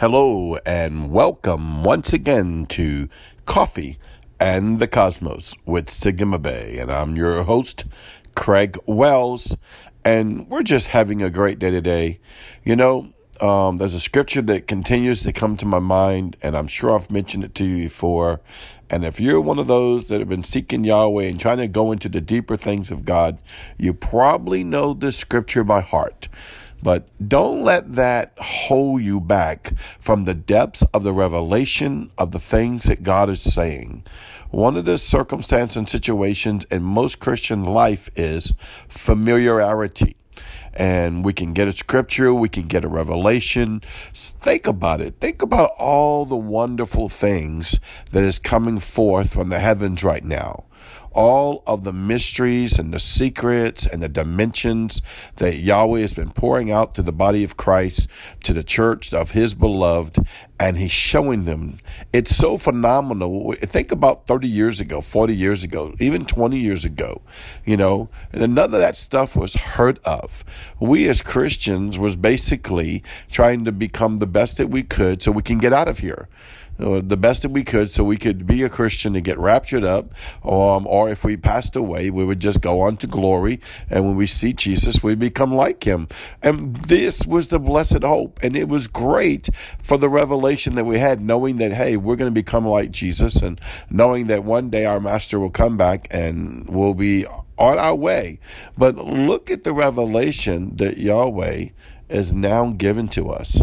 Hello and welcome once again to Coffee and the Cosmos with Sigma Bay. And I'm your host, Craig Wells. And we're just having a great day today. You know, um, there's a scripture that continues to come to my mind, and I'm sure I've mentioned it to you before. And if you're one of those that have been seeking Yahweh and trying to go into the deeper things of God, you probably know this scripture by heart. But don't let that hold you back from the depths of the revelation of the things that God is saying. One of the circumstances and situations in most Christian life is familiarity and we can get a scripture, we can get a revelation. Think about it. Think about all the wonderful things that is coming forth from the heavens right now all of the mysteries and the secrets and the dimensions that Yahweh has been pouring out to the body of Christ, to the church of his beloved, and he's showing them. It's so phenomenal. Think about 30 years ago, 40 years ago, even 20 years ago, you know, and none of that stuff was heard of. We as Christians was basically trying to become the best that we could so we can get out of here the best that we could so we could be a Christian and get raptured up. Um, or if we passed away, we would just go on to glory. And when we see Jesus, we become like him. And this was the blessed hope. And it was great for the revelation that we had, knowing that, hey, we're going to become like Jesus and knowing that one day our master will come back and we'll be on our way. But look at the revelation that Yahweh is now given to us.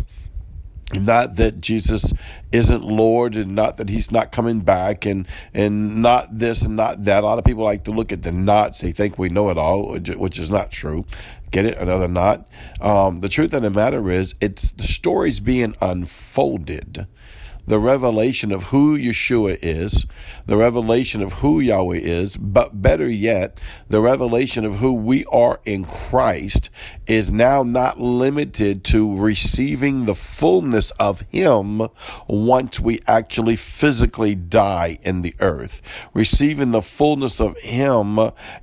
Not that Jesus isn't Lord and not that he's not coming back and, and not this and not that. A lot of people like to look at the knots. They think we know it all, which is not true. Get it? Another knot. Um, the truth of the matter is, it's the story's being unfolded the revelation of who Yeshua is, the revelation of who Yahweh is, but better yet, the revelation of who we are in Christ is now not limited to receiving the fullness of Him once we actually physically die in the earth. Receiving the fullness of Him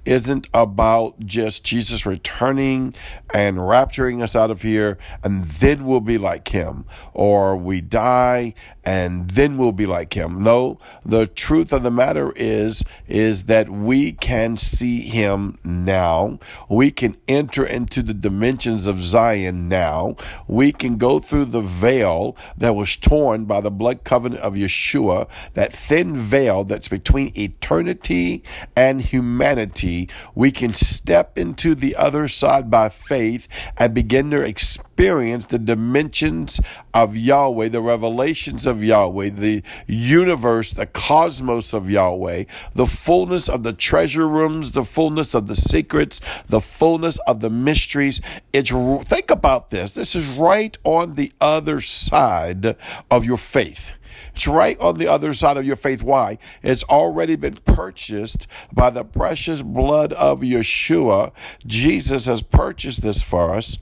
isn't about just Jesus returning and rapturing us out of here and then we'll be like Him, or we die and then we'll be like him. No, the truth of the matter is, is that we can see him now. We can enter into the dimensions of Zion now. We can go through the veil that was torn by the blood covenant of Yeshua, that thin veil that's between eternity and humanity. We can step into the other side by faith and begin to experience the dimensions of Yahweh, the revelations of Yahweh Yahweh, the universe, the cosmos of Yahweh, the fullness of the treasure rooms, the fullness of the secrets, the fullness of the mysteries. It's think about this. This is right on the other side of your faith. It's right on the other side of your faith. Why? It's already been purchased by the precious blood of Yeshua. Jesus has purchased this for us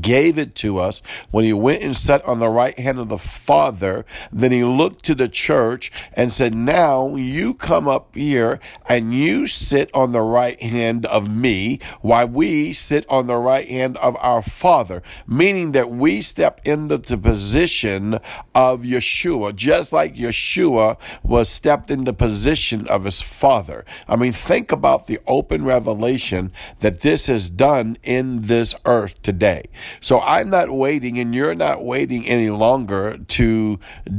gave it to us when he went and sat on the right hand of the Father. Then he looked to the church and said, Now you come up here and you sit on the right hand of me, while we sit on the right hand of our Father. Meaning that we step into the position of Yeshua, just like Yeshua was stepped in the position of his Father. I mean, think about the open revelation that this is done in this earth today. So I'm not waiting, and you're not waiting any longer to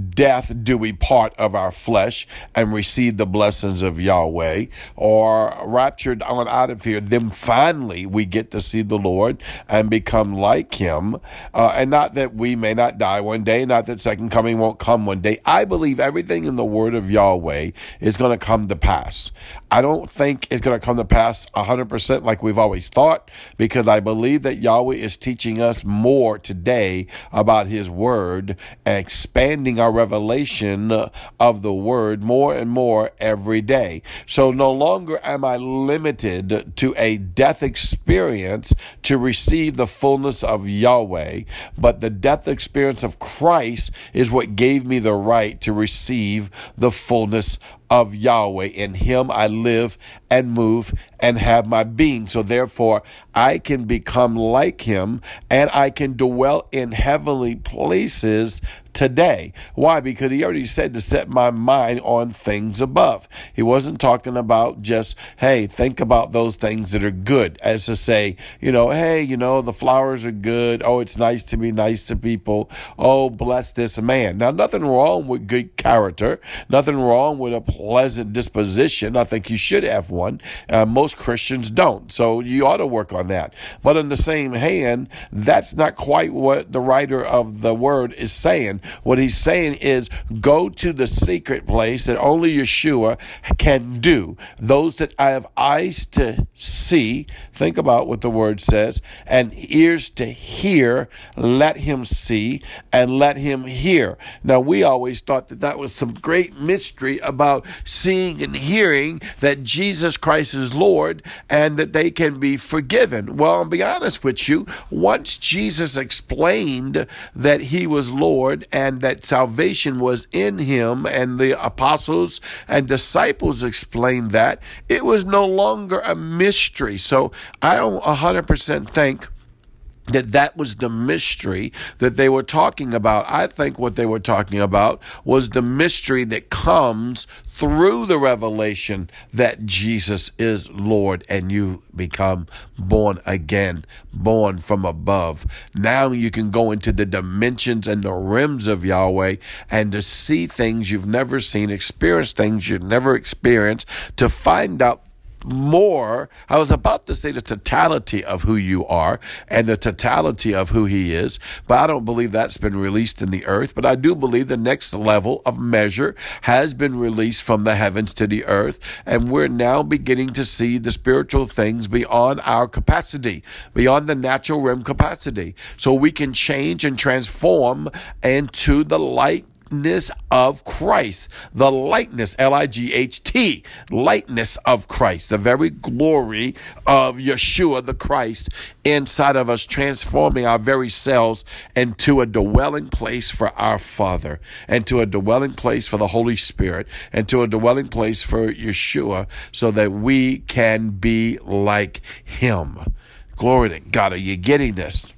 death do we part of our flesh and receive the blessings of Yahweh, or raptured on out of here. Then finally we get to see the Lord and become like Him. Uh, and not that we may not die one day, not that second coming won't come one day. I believe everything in the Word of Yahweh is going to come to pass. I don't think it's going to come to pass 100% like we've always thought, because I believe that Yahweh is teaching teaching us more today about His Word and expanding our revelation of the Word more and more every day. So no longer am I limited to a death experience to receive the fullness of Yahweh, but the death experience of Christ is what gave me the right to receive the fullness of Yahweh. In him I live and move and have my being. So therefore, I can become like him and I can dwell in heavenly places today. Why? Because he already said to set my mind on things above. He wasn't talking about just, hey, think about those things that are good, as to say, you know, hey, you know, the flowers are good. Oh, it's nice to be nice to people. Oh, bless this man. Now, nothing wrong with good character, nothing wrong with a pleasant disposition. I think you should have one. Uh, most Christians don't. So you ought to work on that. But in the same hand, that's not quite what the writer of the word is saying. What he's saying is go to the secret place that only Yeshua can do. Those that I have eyes to see, think about what the word says, and ears to hear, let him see and let him hear. Now, we always thought that that was some great mystery about seeing and hearing that Jesus Christ is Lord and that they can be forgiven. Well, I'll be honest with you, once Jesus explained that he was Lord and that salvation was in him, and the apostles and disciples explained that, it was no longer a mystery. So I don't 100% think that that was the mystery that they were talking about. I think what they were talking about was the mystery that comes through the revelation that Jesus is Lord and you become born again, born from above. Now you can go into the dimensions and the rims of Yahweh and to see things you've never seen, experience things you've never experienced, to find out more. I was about to say the totality of who you are and the totality of who he is, but I don't believe that's been released in the earth. But I do believe the next level of measure has been released from the heavens to the earth. And we're now beginning to see the spiritual things beyond our capacity, beyond the natural realm capacity. So we can change and transform into the light likeness of Christ. The likeness, L I G H T, likeness of Christ, the very glory of Yeshua the Christ inside of us, transforming our very selves into a dwelling place for our Father, and to a dwelling place for the Holy Spirit, and to a dwelling place for Yeshua, so that we can be like Him. Glory to God. Are you getting this?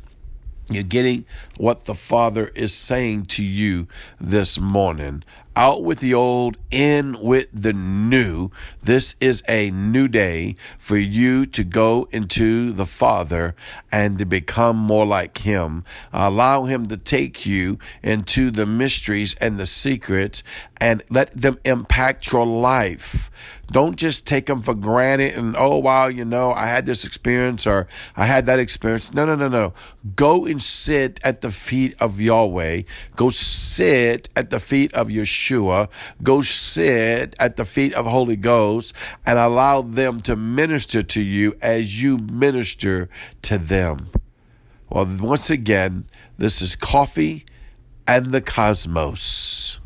You're getting what the Father is saying to you this morning. Out with the old, in with the new. This is a new day for you to go into the Father and to become more like Him. Allow Him to take you into the mysteries and the secrets and let them impact your life. Don't just take them for granted and, oh, wow, you know, I had this experience or I had that experience. No, no, no, no. Go and sit at the feet of Yahweh. Go sit at the feet of Yeshua. Go sit at the feet of Holy Ghost and allow them to minister to you as you minister to them. Well, once again, this is Coffee and the Cosmos.